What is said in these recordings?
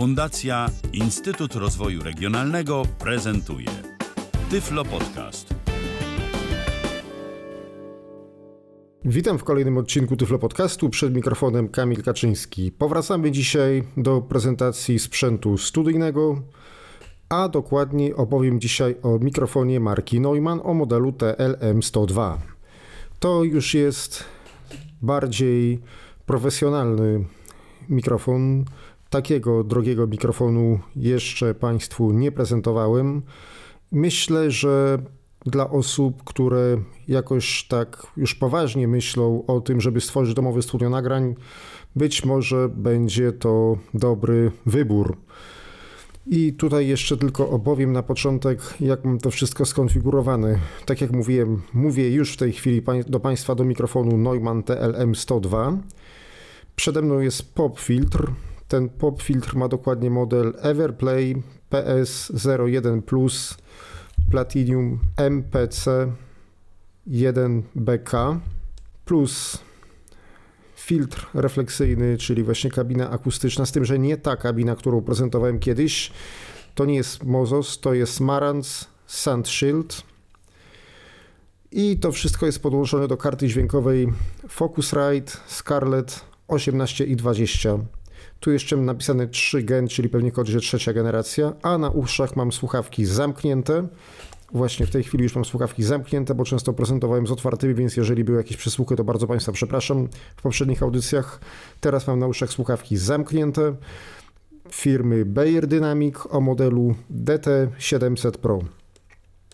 Fundacja Instytut Rozwoju Regionalnego prezentuje Tyflo Podcast. Witam w kolejnym odcinku Tyflo Podcastu. Przed mikrofonem Kamil Kaczyński. Powracamy dzisiaj do prezentacji sprzętu studyjnego, a dokładniej opowiem dzisiaj o mikrofonie marki Neumann o modelu TLM102. To już jest bardziej profesjonalny mikrofon. Takiego drogiego mikrofonu jeszcze Państwu nie prezentowałem. Myślę, że dla osób, które jakoś tak już poważnie myślą o tym, żeby stworzyć domowe studio nagrań, być może będzie to dobry wybór. I tutaj jeszcze tylko opowiem na początek, jak mam to wszystko skonfigurowane. Tak jak mówiłem, mówię już w tej chwili do Państwa do mikrofonu Neumann TLM102. Przede mną jest pop filtr. Ten pop filtr ma dokładnie model Everplay PS01 Plus Platinum MPC 1BK plus filtr refleksyjny, czyli właśnie kabina akustyczna, z tym, że nie ta kabina, którą prezentowałem kiedyś. To nie jest Mozos, to jest Marantz Sand Shield. I to wszystko jest podłączone do karty dźwiękowej Focusrite Scarlett 18 i 20. Tu jeszcze napisane 3 gen, czyli pewnie kod, że trzecia generacja, a na uszach mam słuchawki zamknięte. Właśnie w tej chwili już mam słuchawki zamknięte, bo często prezentowałem z otwartymi, więc jeżeli były jakieś przysłuchy, to bardzo Państwa przepraszam w poprzednich audycjach. Teraz mam na uszach słuchawki zamknięte firmy Bayer Dynamic o modelu DT700 Pro.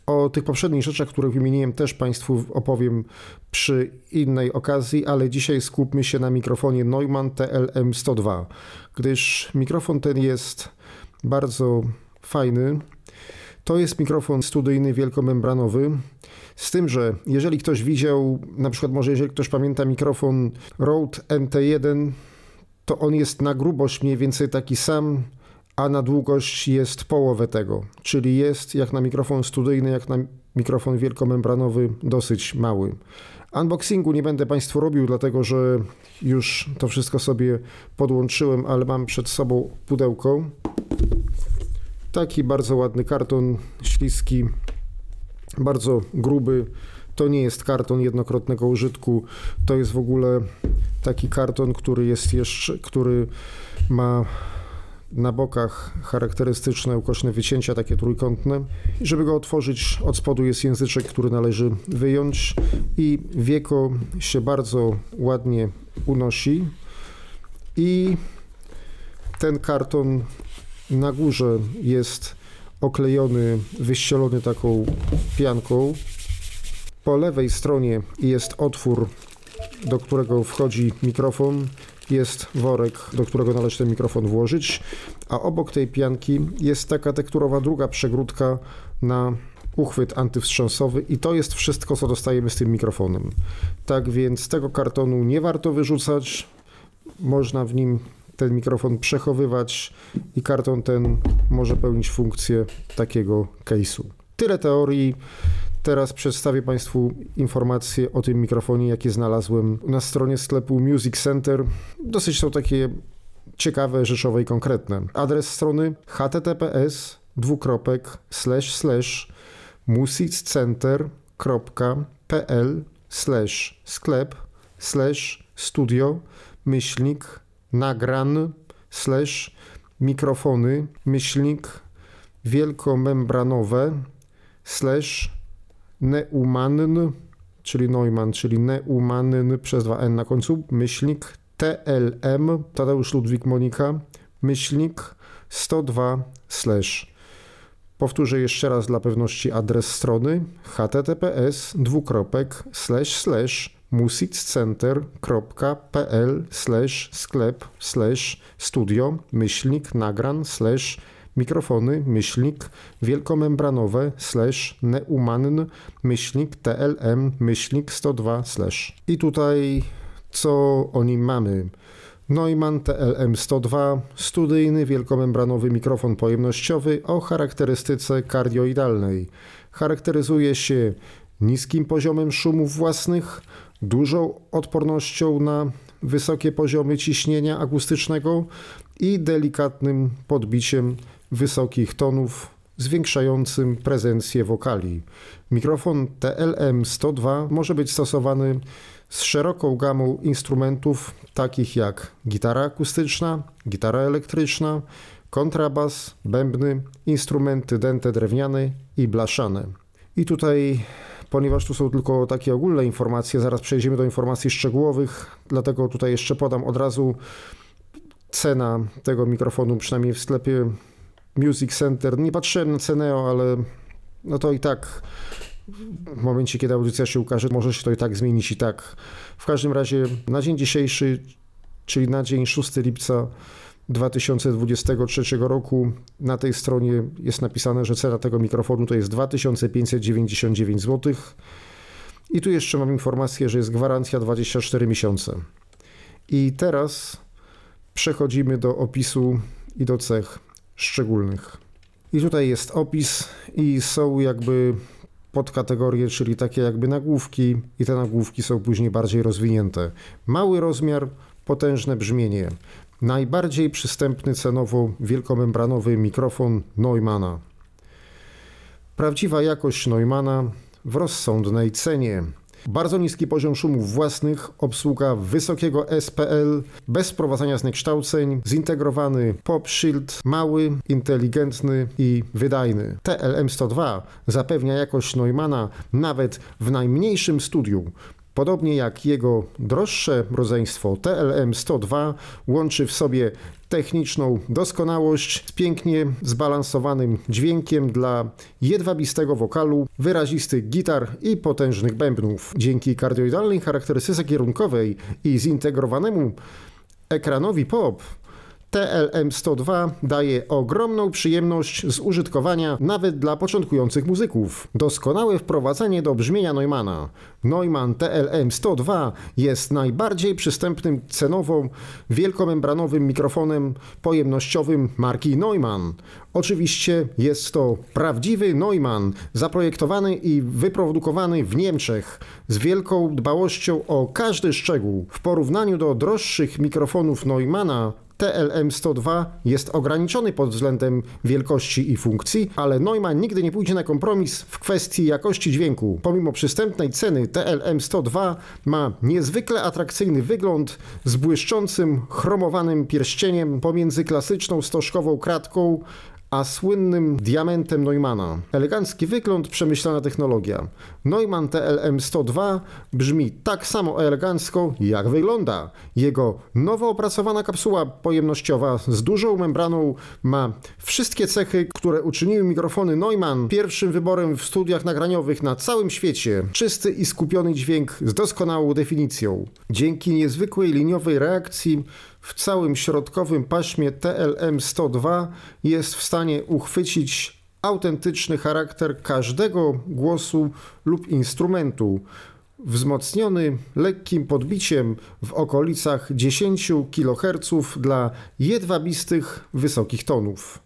O tych poprzednich rzeczach, które wymieniłem, też Państwu opowiem przy innej okazji, ale dzisiaj skupmy się na mikrofonie Neumann TLM102, gdyż mikrofon ten jest bardzo fajny. To jest mikrofon studyjny wielkomembranowy. Z tym, że jeżeli ktoś widział, na przykład może jeżeli ktoś pamięta mikrofon Rode NT1, to on jest na grubość mniej więcej taki sam, a na długość jest połowę tego, czyli jest jak na mikrofon studyjny, jak na mikrofon wielkomembranowy dosyć mały. Unboxingu nie będę Państwu robił, dlatego że już to wszystko sobie podłączyłem, ale mam przed sobą pudełko. Taki bardzo ładny karton, śliski, bardzo gruby. To nie jest karton jednokrotnego użytku, to jest w ogóle taki karton, który jest jeszcze, który ma na bokach charakterystyczne ukośne wycięcia, takie trójkątne. Żeby go otworzyć, od spodu jest języczek, który należy wyjąć i wieko się bardzo ładnie unosi. I ten karton na górze jest oklejony, wyścielony taką pianką. Po lewej stronie jest otwór, do którego wchodzi mikrofon jest worek, do którego należy ten mikrofon włożyć, a obok tej pianki jest taka tekturowa druga przegródka na uchwyt antywstrząsowy i to jest wszystko, co dostajemy z tym mikrofonem. Tak więc tego kartonu nie warto wyrzucać, można w nim ten mikrofon przechowywać i karton ten może pełnić funkcję takiego case'u. Tyle teorii. Teraz przedstawię Państwu informacje o tym mikrofonie, jakie znalazłem na stronie sklepu Music Center. Dosyć są takie ciekawe, rzeczowe i konkretne. Adres strony https dwukropek slash slash musiccenter.pl slash sklep slash studio myślnik nagran slash mikrofony myślnik wielkomembranowe slash Neumann, czyli Neumann, czyli Neumann przez dwa N na końcu, myślnik TLM, Tadeusz Ludwik Monika, myślnik 102 slash. Powtórzę jeszcze raz dla pewności adres strony https dwukropek slash slash musiccenter.pl slash sklep slash studio myślnik nagran slash mikrofony, myślnik, wielkomembranowe, slash, Neumann, myślnik, TLM, myślnik 102, slash. I tutaj co o nim mamy? Neumann TLM102, studyjny wielkomembranowy mikrofon pojemnościowy o charakterystyce kardioidalnej. Charakteryzuje się niskim poziomem szumów własnych, dużą odpornością na wysokie poziomy ciśnienia akustycznego i delikatnym podbiciem wysokich tonów zwiększającym prezencję wokali. Mikrofon TLM-102 może być stosowany z szeroką gamą instrumentów takich jak gitara akustyczna, gitara elektryczna, kontrabas, bębny, instrumenty dęte drewniane i blaszane. I tutaj, ponieważ tu są tylko takie ogólne informacje, zaraz przejdziemy do informacji szczegółowych, dlatego tutaj jeszcze podam od razu cena tego mikrofonu, przynajmniej w sklepie Music Center. Nie patrzyłem na cenę, ale no to i tak w momencie, kiedy audycja się ukaże, może się to i tak zmienić i tak. W każdym razie na dzień dzisiejszy, czyli na dzień 6 lipca 2023 roku na tej stronie jest napisane, że cena tego mikrofonu to jest 2599 zł. I tu jeszcze mam informację, że jest gwarancja 24 miesiące. I teraz przechodzimy do opisu i do cech szczególnych. I tutaj jest opis i są jakby podkategorie, czyli takie jakby nagłówki i te nagłówki są później bardziej rozwinięte. Mały rozmiar, potężne brzmienie. Najbardziej przystępny cenowo wielkomembranowy mikrofon Neumana. Prawdziwa jakość Neumana w rozsądnej cenie. Bardzo niski poziom szumów własnych, obsługa wysokiego SPL, bez wprowadzania zniekształceń, zintegrowany pop shield, mały, inteligentny i wydajny. TLM-102 zapewnia jakość Neumana nawet w najmniejszym studiu. Podobnie jak jego droższe rodzeństwo TLM-102 łączy w sobie techniczną doskonałość z pięknie zbalansowanym dźwiękiem dla jedwabistego wokalu, wyrazistych gitar i potężnych bębnów. Dzięki kardioidalnej charakterystyce kierunkowej i zintegrowanemu ekranowi pop TLM-102 daje ogromną przyjemność z użytkowania nawet dla początkujących muzyków. Doskonałe wprowadzenie do brzmienia Neumana. Neumann TLM-102 jest najbardziej przystępnym cenowo wielkomembranowym mikrofonem pojemnościowym marki Neumann. Oczywiście jest to prawdziwy Neumann, zaprojektowany i wyprodukowany w Niemczech z wielką dbałością o każdy szczegół. W porównaniu do droższych mikrofonów Neumana TLM-102 jest ograniczony pod względem wielkości i funkcji, ale Neumann nigdy nie pójdzie na kompromis w kwestii jakości dźwięku. Pomimo przystępnej ceny TLM-102 ma niezwykle atrakcyjny wygląd z błyszczącym, chromowanym pierścieniem pomiędzy klasyczną stożkową kratką a słynnym diamentem Neumana. Elegancki wygląd, przemyślana technologia. Neumann TLM-102 brzmi tak samo elegancko, jak wygląda. Jego nowo opracowana kapsuła pojemnościowa z dużą membraną ma wszystkie cechy, które uczyniły mikrofony Neumann pierwszym wyborem w studiach nagraniowych na całym świecie. Czysty i skupiony dźwięk z doskonałą definicją. Dzięki niezwykłej liniowej reakcji w całym środkowym paśmie TLM-102 jest w stanie uchwycić autentyczny charakter każdego głosu lub instrumentu, wzmocniony lekkim podbiciem w okolicach 10 kHz dla jedwabistych wysokich tonów.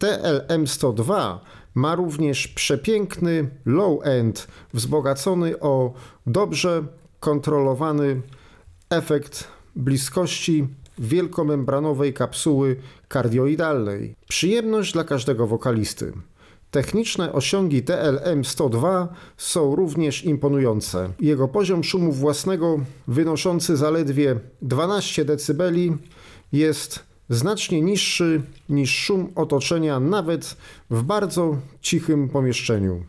TLM-102 ma również przepiękny low-end wzbogacony o dobrze kontrolowany efekt bliskości wielkomembranowej kapsuły kardioidalnej. Przyjemność dla każdego wokalisty. Techniczne osiągi TLM-102 są również imponujące. Jego poziom szumu własnego, wynoszący zaledwie 12 dB, jest znacznie niższy niż szum otoczenia nawet w bardzo cichym pomieszczeniu.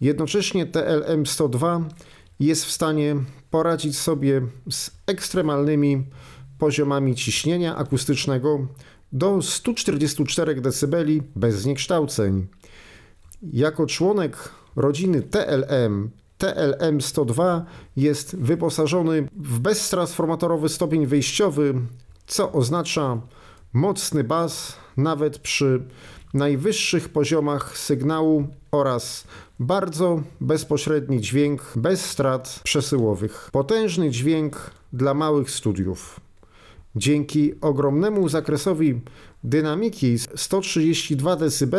Jednocześnie TLM-102 jest w stanie poradzić sobie z ekstremalnymi poziomami ciśnienia akustycznego do 144 dB bez zniekształceń. Jako członek rodziny TLM, TLM-102 jest wyposażony w beztransformatorowy stopień wyjściowy, co oznacza mocny bas nawet przy najwyższych poziomach sygnału oraz bardzo bezpośredni dźwięk bez strat przesyłowych. Potężny dźwięk dla małych studiów. Dzięki ogromnemu zakresowi dynamiki 132 dB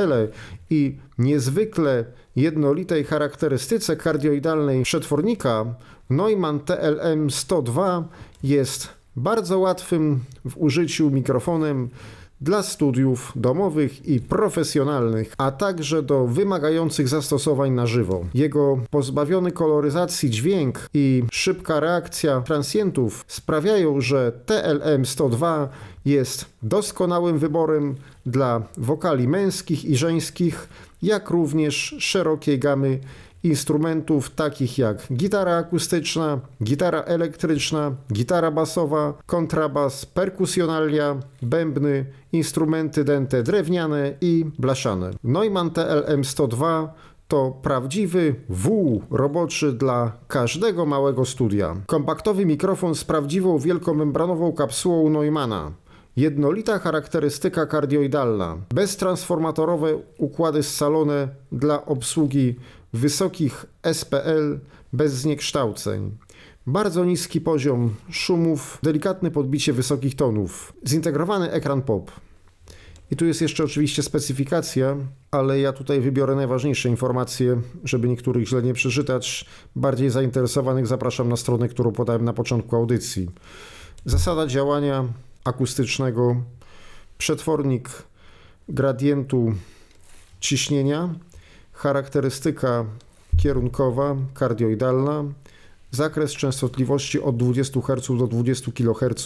i niezwykle jednolitej charakterystyce kardioidalnej przetwornika Neumann TLM 102 jest bardzo łatwym w użyciu mikrofonem dla studiów domowych i profesjonalnych, a także do wymagających zastosowań na żywo. Jego pozbawiony koloryzacji dźwięk i szybka reakcja transientów sprawiają, że TLM-102 jest doskonałym wyborem dla wokali męskich i żeńskich, jak również szerokiej gamy instrumentów takich jak gitara akustyczna, gitara elektryczna, gitara basowa, kontrabas, perkusjonalia, bębny, instrumenty dęte drewniane i blaszane. Neumann TLM-102 to prawdziwy W roboczy dla każdego małego studia. Kompaktowy mikrofon z prawdziwą wielkomembranową kapsułą Neumana. Jednolita charakterystyka kardioidalna, beztransformatorowe układy scalone dla obsługi wysokich SPL bez zniekształceń. Bardzo niski poziom szumów, delikatne podbicie wysokich tonów, zintegrowany ekran pop. I tu jest jeszcze oczywiście specyfikacja, ale ja tutaj wybiorę najważniejsze informacje, żeby niektórych źle nie przeczytać. Bardziej zainteresowanych zapraszam na stronę, którą podałem na początku audycji. Zasada działania akustycznego, przetwornik gradientu ciśnienia, charakterystyka kierunkowa, kardioidalna, zakres częstotliwości od 20 Hz do 20 kHz,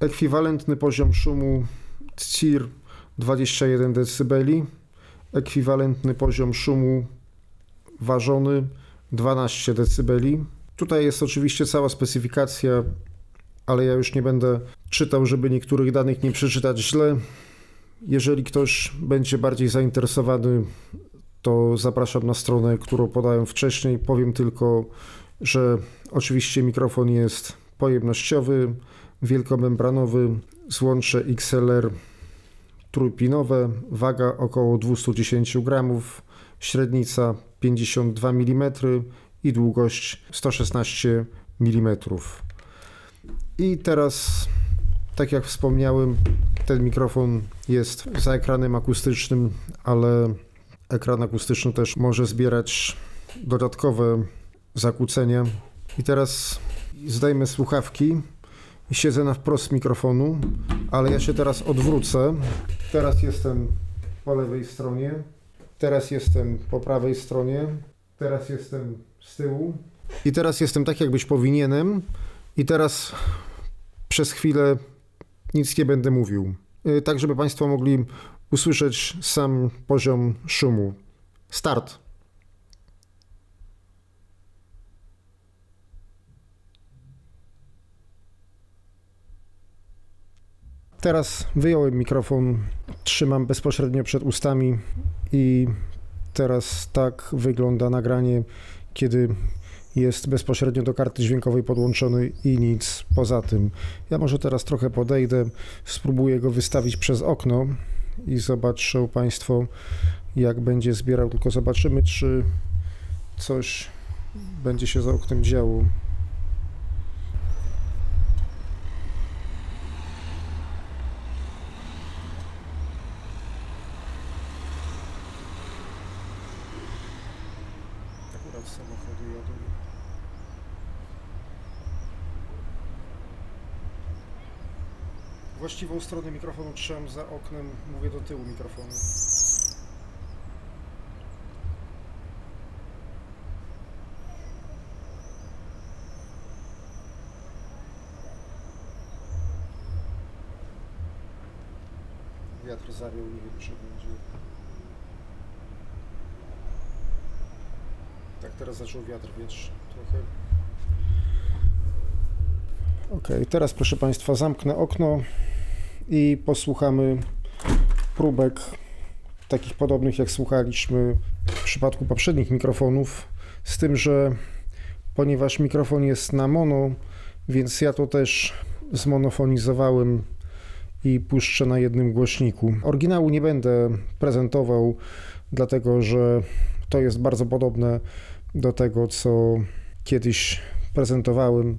ekwiwalentny poziom szumu CIR 21 dB, ekwiwalentny poziom szumu ważony 12 dB. Tutaj jest oczywiście cała specyfikacja, ale ja już nie będę czytał, żeby niektórych danych nie przeczytać źle. Jeżeli ktoś będzie bardziej zainteresowany, to zapraszam na stronę, którą podałem wcześniej. Powiem tylko, że oczywiście mikrofon jest pojemnościowy, wielkomembranowy, złącze XLR trójpinowe, waga około 210 gramów, średnica 52 mm i długość 116 mm. I teraz, tak jak wspomniałem, ten mikrofon jest za ekranem akustycznym, ale ekran akustyczny też może zbierać dodatkowe zakłócenia. I teraz zdejmę słuchawki i siedzę na wprost mikrofonu, ale ja się teraz odwrócę. Teraz jestem po lewej stronie, teraz jestem po prawej stronie, teraz jestem z tyłu i teraz jestem tak, jakbyś powinienem. I teraz przez chwilę nic nie będę mówił. Y, tak, żeby Państwo mogli usłyszeć sam poziom szumu. Start. Teraz wyjąłem mikrofon, trzymam bezpośrednio przed ustami i teraz tak wygląda nagranie, kiedy jest bezpośrednio do karty dźwiękowej podłączony i nic poza tym. Ja może teraz trochę podejdę, spróbuję go wystawić przez okno i zobaczą Państwo, jak będzie zbierał. Tylko zobaczymy, czy coś będzie się za oknem działo. Właściwą stronę mikrofonu trzymam za oknem, mówię do tyłu mikrofonu. Wiatr zawiał, nie wiem czy będzie. Tak, teraz zaczął wiatr wieć trochę. Ok, teraz proszę Państwa zamknę okno i posłuchamy próbek takich podobnych jak słuchaliśmy w przypadku poprzednich mikrofonów, z tym, że ponieważ mikrofon jest na mono, więc ja to też zmonofonizowałem i puszczę na jednym głośniku. Oryginału nie będę prezentował, dlatego że to jest bardzo podobne do tego, co kiedyś prezentowałem.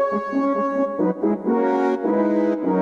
Thank you.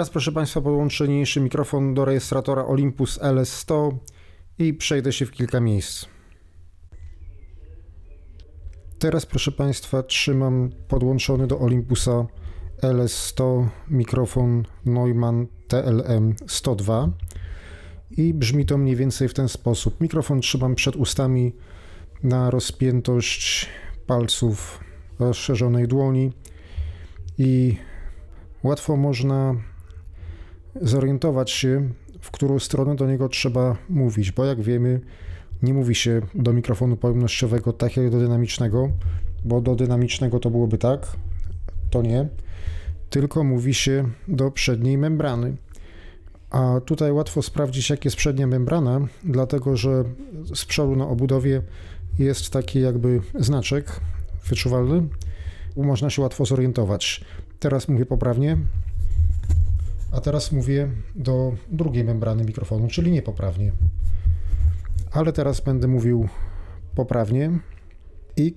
Teraz proszę Państwa podłączę niniejszy mikrofon do rejestratora Olympus LS100 i przejdę się w kilka miejsc. Teraz proszę Państwa trzymam podłączony do Olympusa LS100 mikrofon Neumann TLM 102 i brzmi to mniej więcej w ten sposób. Mikrofon trzymam przed ustami na rozpiętość palców rozszerzonej dłoni i łatwo można zorientować się, w którą stronę do niego trzeba mówić, bo jak wiemy, nie mówi się do mikrofonu pojemnościowego tak jak do dynamicznego, bo do dynamicznego to byłoby tak, to nie, tylko mówi się do przedniej membrany. A tutaj łatwo sprawdzić, jak jest przednia membrana, dlatego że z przodu na obudowie jest taki jakby znaczek wyczuwalny. Można się łatwo zorientować. Teraz mówię poprawnie, a teraz mówię do drugiej membrany mikrofonu, czyli niepoprawnie. Ale teraz będę mówił poprawnie i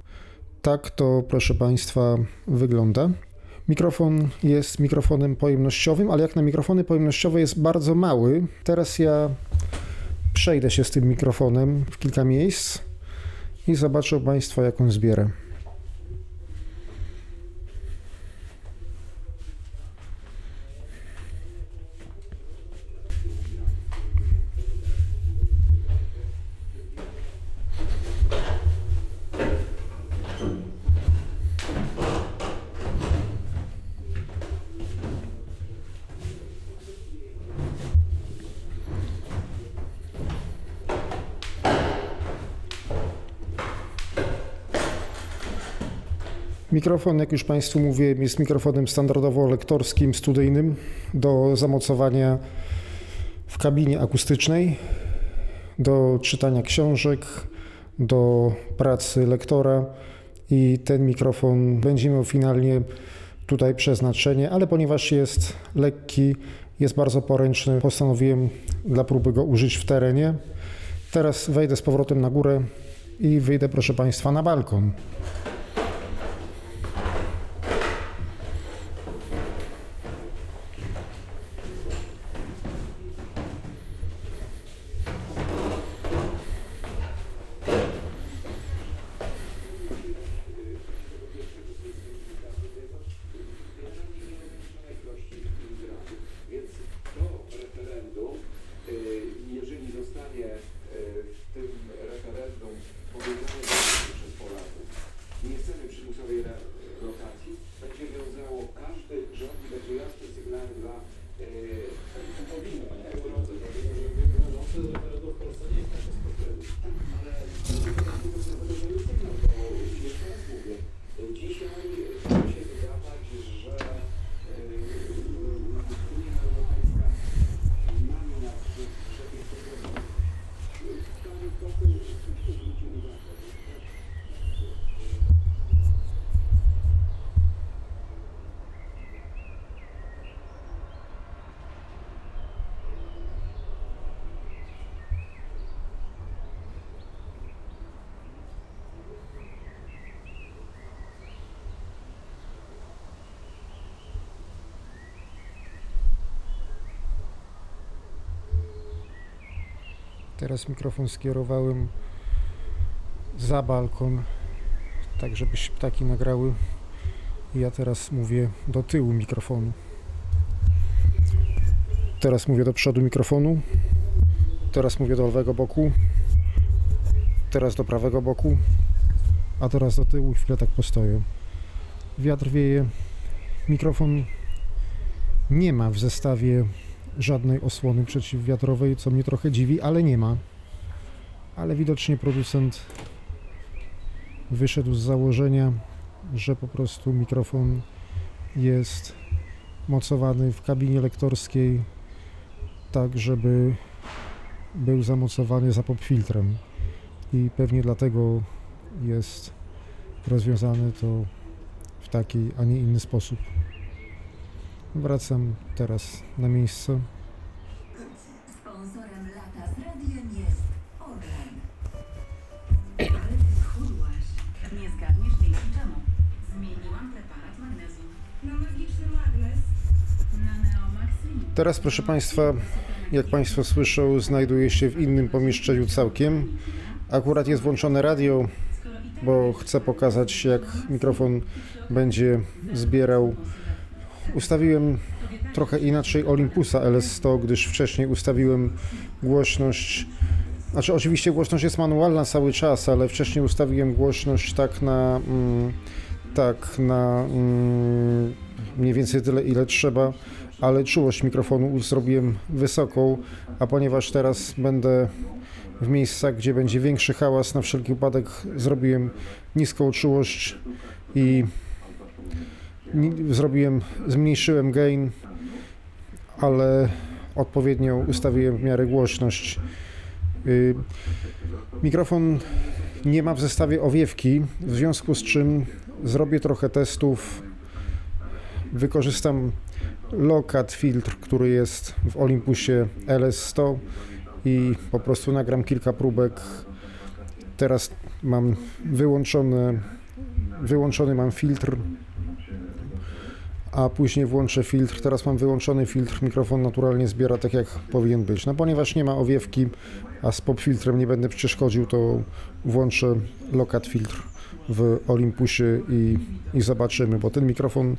tak to, proszę Państwa, wygląda. Mikrofon jest mikrofonem pojemnościowym, ale jak na mikrofony pojemnościowe jest bardzo mały. Teraz ja przejdę się z tym mikrofonem w kilka miejsc i zobaczą Państwo, jak on zbierę. Mikrofon, jak już Państwu mówiłem, jest mikrofonem standardowo lektorskim, studyjnym do zamocowania w kabinie akustycznej, do czytania książek, do pracy lektora i ten mikrofon będzie miał finalnie tutaj przeznaczenie, ale ponieważ jest lekki, jest bardzo poręczny, postanowiłem dla próby go użyć w terenie. Teraz wejdę z powrotem na górę i wyjdę, proszę Państwa, na balkon. Więc to referendum, y, jeżeli zostanie y, w tym referendum powiedziane przez Polaków, nie chcemy przymusowej re- rotacji, będzie wiązało każdy rząd i będzie jasny sygnał dla y, powinno, nie? Europy, dlatego że wiążące referendum w Polsce nie jest nasze sposoby. Ale sygnał, bo jeszcze raz mówię, dzisiaj może się wydawać, że y, Unia Europejska mamy na przepisy Pani poseł zwrócił uwagę, Teraz mikrofon skierowałem za balkon, tak żeby się ptaki nagrały. Ja teraz mówię do tyłu mikrofonu. Teraz mówię do przodu mikrofonu. Teraz mówię do lewego boku. Teraz do prawego boku. A teraz do tyłu. Chwilę tak postoję. Wiatr wieje. Mikrofon nie ma w zestawie żadnej osłony przeciwwiatrowej, co mnie trochę dziwi, ale nie ma. Ale widocznie producent wyszedł z założenia, że po prostu mikrofon jest mocowany w kabinie lektorskiej tak, żeby był zamocowany za popfiltrem i pewnie dlatego jest rozwiązane to w taki, a nie inny sposób. Wracam teraz na miejsce. Sponsorem lata z radiem jest Orlen. Ale ty schudłaś. Nie zgadniesz dzięki czemu. Zmieniłam preparat magnezu. Na magiczny magnes. Na Neomax Teraz, proszę Państwa, jak Państwo słyszą, znajduję się w innym pomieszczeniu całkiem. Akurat jest włączone radio, bo chcę pokazać, jak mikrofon będzie zbierał. Ustawiłem trochę inaczej Olympusa LS100, gdyż wcześniej ustawiłem głośność. Znaczy, oczywiście głośność jest manualna cały czas, ale wcześniej ustawiłem głośność tak na. Mm, tak na mm, mniej więcej tyle, ile trzeba, ale czułość mikrofonu zrobiłem wysoką, a ponieważ teraz będę w miejscach, gdzie będzie większy hałas, na wszelki wypadek zrobiłem niską czułość i zrobiłem, zmniejszyłem gain, ale odpowiednio ustawiłem w miarę głośność. Y, Mikrofon nie ma w zestawie owiewki, w związku z czym zrobię trochę testów. Wykorzystam lokat filtr, który jest w Olympusie LS100 i po prostu nagram kilka próbek. Teraz mam wyłączony, wyłączony mam filtr, a później włączę filtr. Teraz mam wyłączony filtr, mikrofon naturalnie zbiera tak jak powinien być. No ponieważ nie ma owiewki, a z pop filtrem nie będę przeszkodził, to włączę lokat filtr w Olympusie i, i zobaczymy, bo ten mikrofon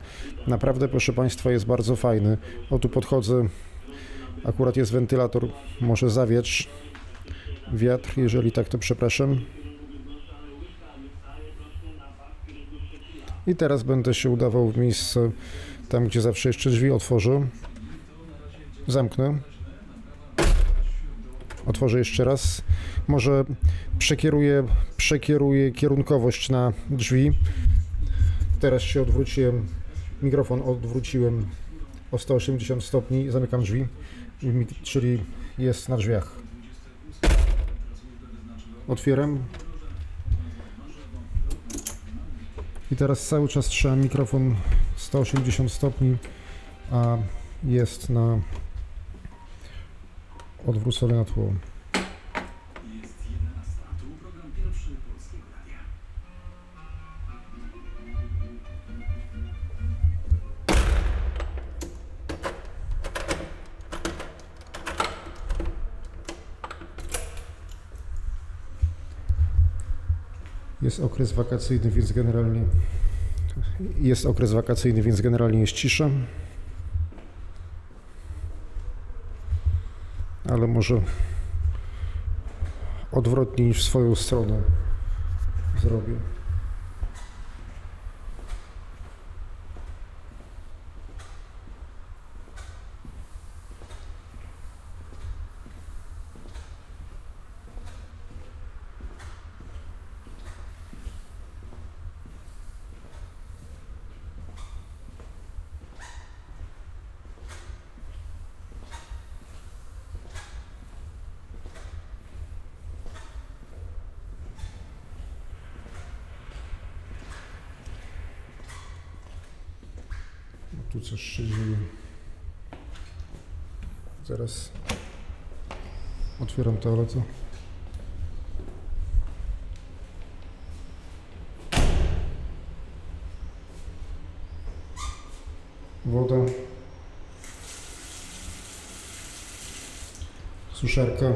naprawdę, proszę Państwa, jest bardzo fajny. O tu podchodzę, akurat jest wentylator, może zawietrz wiatr, jeżeli tak to przepraszam. I teraz będę się udawał w miejsce, tam gdzie zawsze jeszcze drzwi otworzę. Zamknę. Otworzę jeszcze raz. Może przekieruję, przekieruję kierunkowość na drzwi. Teraz się odwróciłem, mikrofon odwróciłem o 180 stopni, zamykam drzwi, czyli jest na drzwiach. Otwieram. I teraz cały czas trzymam mikrofon 180 stopni, a jest na odwrócony na tło. Jest okres wakacyjny, więc generalnie jest okres wakacyjny, więc generalnie jest cisza. Ale może odwrotnie niż w swoją stronę zrobię. Tu coś się dzieje. Zaraz otwieram toaletę. Woda. Suszarka.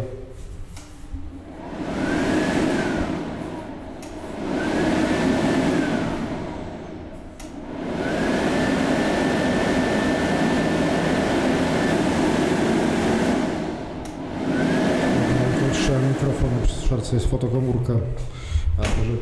To trzeba mikrofonu suszarce jest fotokomórka. A może...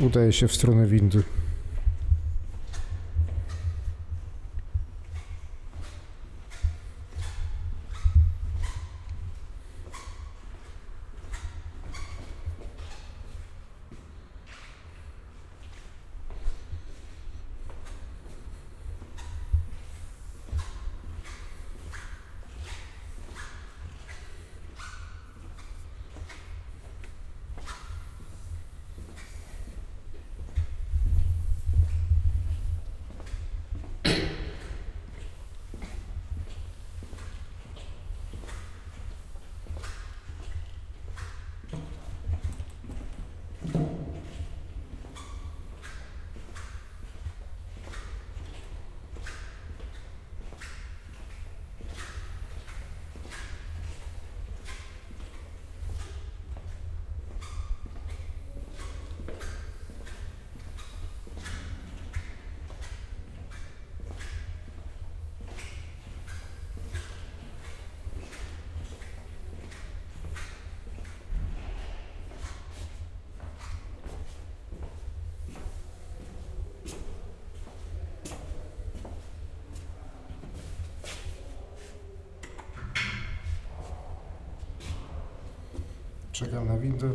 Udaje się w stronę windy. Czekam na windę.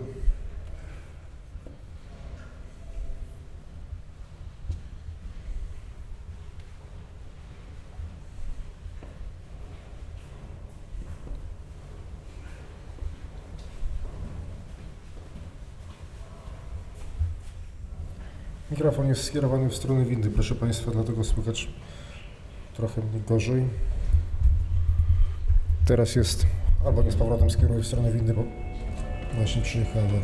Mikrofon jest skierowany w stronę windy, proszę Państwa, dlatego słychać trochę gorzej. Teraz jest, albo nie z powrotem skieruję w stronę windy, bo właśnie przyjechałem.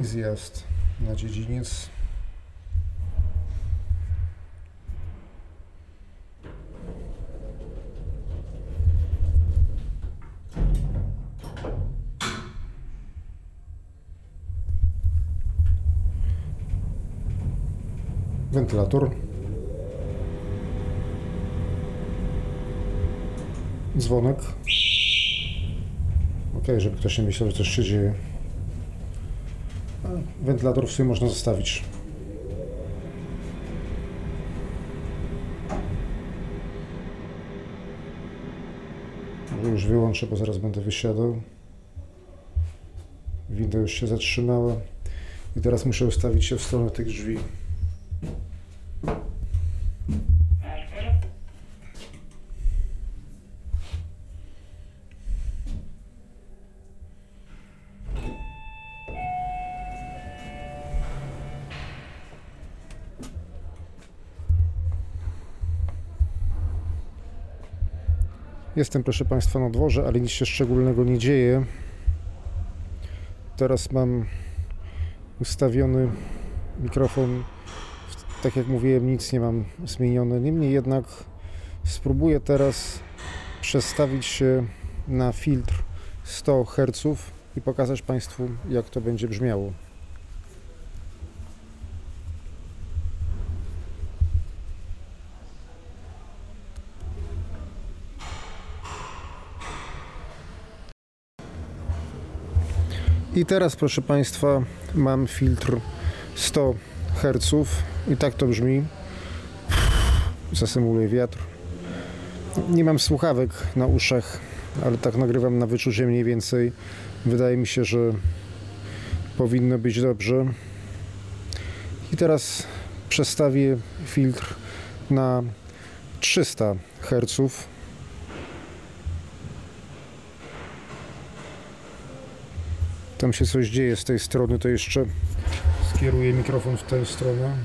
I zjazd na dziedziniec. wentylator. Dzwonek. Ok, żeby ktoś nie myślał, że coś się dzieje. Wentylator w sumie można zostawić. Już wyłączę, bo zaraz będę wysiadał. Winda już się zatrzymała. I teraz muszę ustawić się w stronę tych drzwi. Jestem, proszę Państwa, na dworze, ale nic się szczególnego nie dzieje. Teraz mam ustawiony mikrofon, tak jak mówiłem, nic nie mam zmienione. Niemniej jednak spróbuję teraz przestawić się na filtr 100 Hz i pokazać Państwu, jak to będzie brzmiało. I teraz, proszę Państwa, mam filtr 100 Hz i tak to brzmi. Zasymuluję wiatr. Nie mam słuchawek na uszach, ale tak nagrywam na wyczucie mniej więcej. Wydaje mi się, że powinno być dobrze. I teraz przestawię filtr na 300 Hz. Tam się coś dzieje z tej strony, to jeszcze skieruję mikrofon w tę stronę.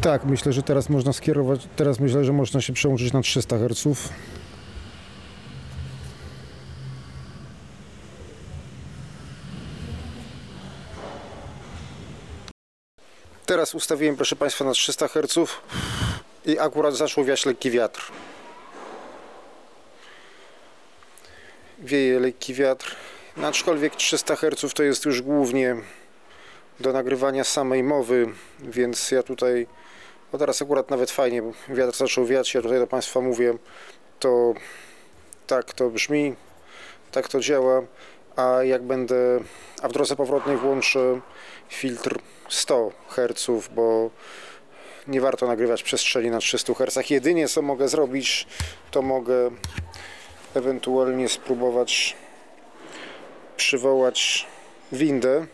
Tak, myślę, że teraz można skierować, teraz myślę, że można się przełączyć na 300 Hz. Teraz ustawiłem, proszę Państwa, na 300 Hz i akurat zaczął wiać lekki wiatr. Wieje lekki wiatr, aczkolwiek 300 Hz to jest już głównie do nagrywania samej mowy, więc ja tutaj, no teraz akurat nawet fajnie, wiatr zaczął wiać, ja tutaj do Państwa mówię, to tak to brzmi, tak to działa, a jak będę, a w drodze powrotnej włączę filtr 100 Hz, bo nie warto nagrywać przestrzeni na 300 Hz. Jedynie co mogę zrobić, to mogę ewentualnie spróbować przywołać windę,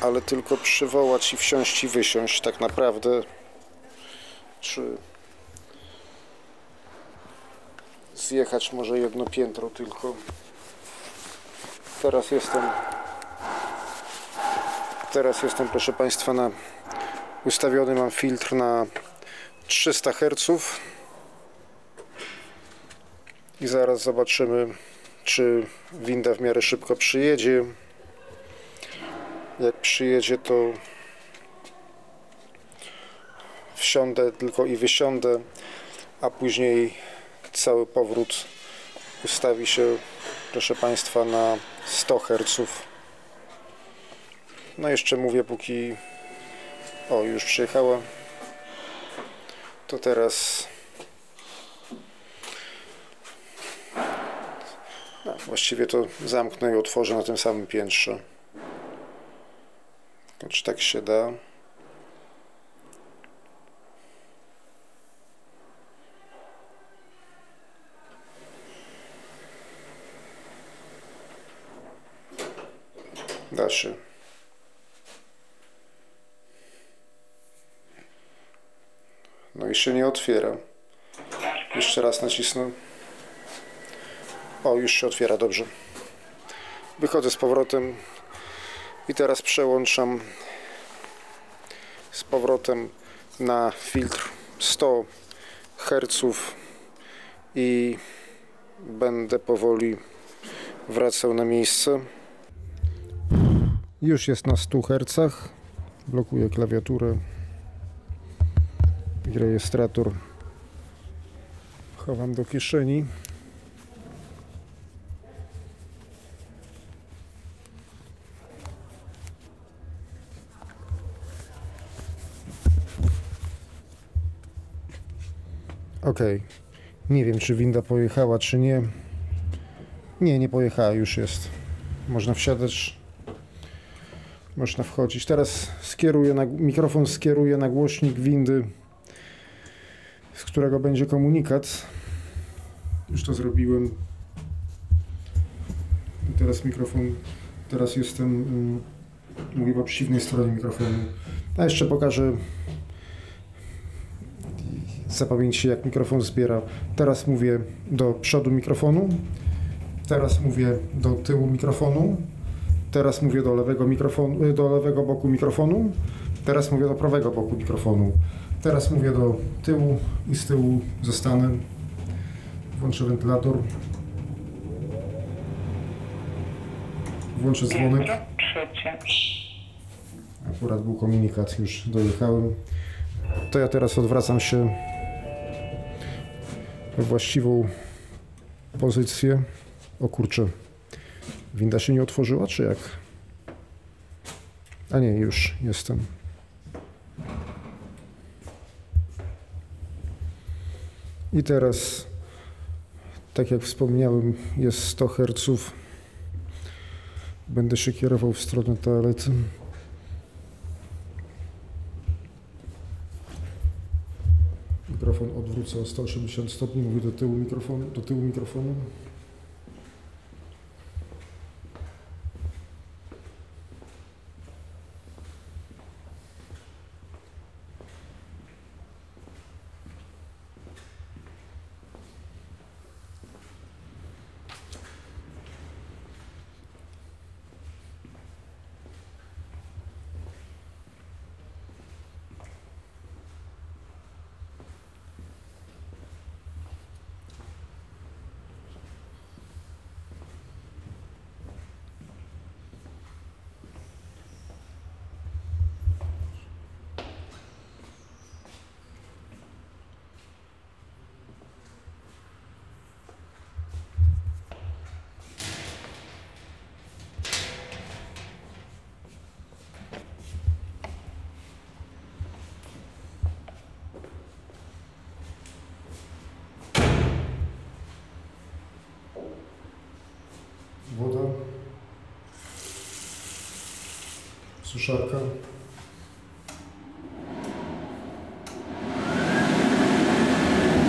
ale tylko przywołać i wsiąść i wysiąść tak naprawdę. Czy zjechać może jedno piętro tylko. Teraz jestem teraz jestem proszę Państwa na ustawiony mam filtr na 300 Hz i zaraz zobaczymy czy winda w miarę szybko przyjedzie jak przyjedzie to wsiądę tylko i wysiądę a później cały powrót ustawi się proszę Państwa na 100 Hz No jeszcze mówię, póki... O, już przyjechała. To teraz... No, właściwie to zamknę i otworzę na tym samym piętrze. Czy tak się da? No i się nie otwiera. Jeszcze raz nacisnę. O, już się otwiera, dobrze. Wychodzę z powrotem i teraz przełączam z powrotem na filtr 100 Hz i będę powoli wracał na miejsce. Już jest na 100 Hz. Blokuję klawiaturę i rejestrator. Chowam do kieszeni. Ok. Nie wiem, czy winda pojechała, czy nie. Nie, nie pojechała, już jest. Można wsiadać. Można wchodzić. Teraz skieruję na, mikrofon skieruję na głośnik windy, z którego będzie komunikat. Już to zrobiłem. I teraz mikrofon, teraz jestem, mm, mówię po przeciwnej stronie mikrofonu. A jeszcze pokażę zapamięćcie jak mikrofon zbiera. Teraz mówię do przodu mikrofonu, teraz mówię do tyłu mikrofonu, teraz mówię do lewego mikrofonu, y, do lewego boku mikrofonu, teraz mówię do prawego boku mikrofonu. Teraz mówię do tyłu i z tyłu zostanę. Włączę wentylator. Włączę dzwonek. Akurat był komunikat, już dojechałem. To ja teraz odwracam się we właściwą pozycję. O kurczę, winda się nie otworzyła, czy jak? A nie, już jestem. I teraz, tak jak wspomniałem, jest 100 Hz. Będę się kierował w stronę toalety. Mikrofon odwrócę o 180 stopni, mówię do tyłu mikrofonu, do tyłu mikrofonu. Suszarka.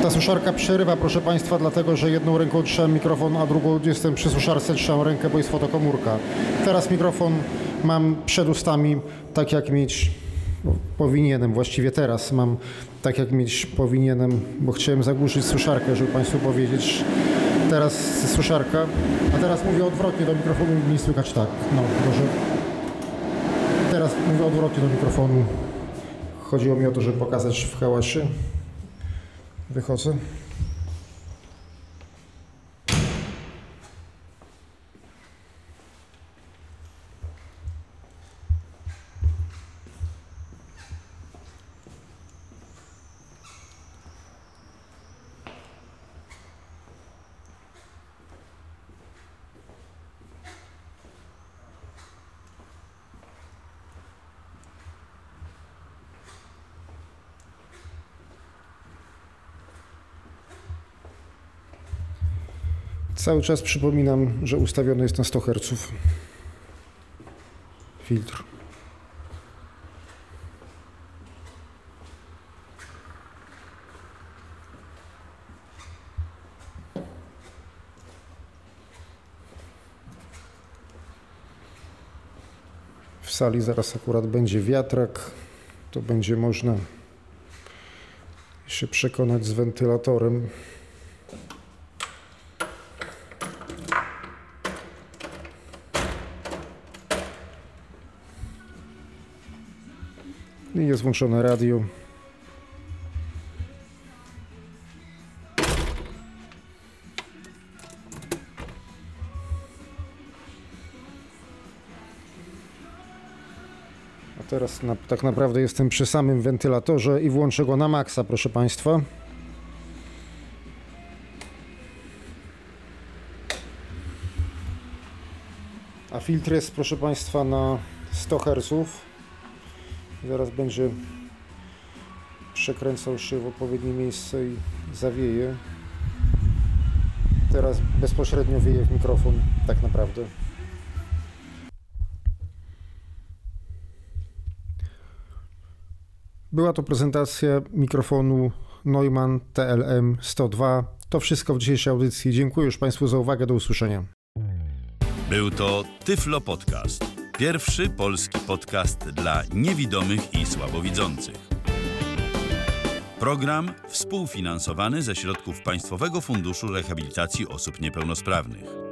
Ta suszarka przerywa, proszę Państwa, dlatego że jedną ręką trzymam mikrofon, a drugą jestem przy suszarce, trzymam rękę, bo jest fotokomórka. Teraz mikrofon mam przed ustami, tak jak mieć no, powinienem, właściwie teraz mam tak jak mieć powinienem, bo chciałem zagłuszyć suszarkę, żeby Państwu powiedzieć. Teraz suszarka, a teraz mówię odwrotnie do mikrofonu, nie słychać tak. No, może. Mówię odwrotnie do mikrofonu. Chodziło mi o to, żeby pokazać w hałasie. Wychodzę. Cały czas przypominam, że ustawiony jest na 100 Hz. Filtr. W sali zaraz akurat będzie wiatrak. To będzie można się przekonać z wentylatorem. Jest włączone radio. A teraz na, tak naprawdę jestem przy samym wentylatorze i włączę go na maksa, proszę Państwa. A filtr jest, proszę Państwa, na 100 Hz. Zaraz będzie przekręcał się w odpowiednie miejsce i zawieje. Teraz bezpośrednio wieje w mikrofon, tak naprawdę. Była to prezentacja mikrofonu Neumann TLM 102. To wszystko w dzisiejszej audycji. Dziękuję już Państwu za uwagę. Do usłyszenia. Był to Tyflo Podcast. Pierwszy polski podcast dla niewidomych i słabowidzących. Program współfinansowany ze środków Państwowego Funduszu Rehabilitacji Osób Niepełnosprawnych.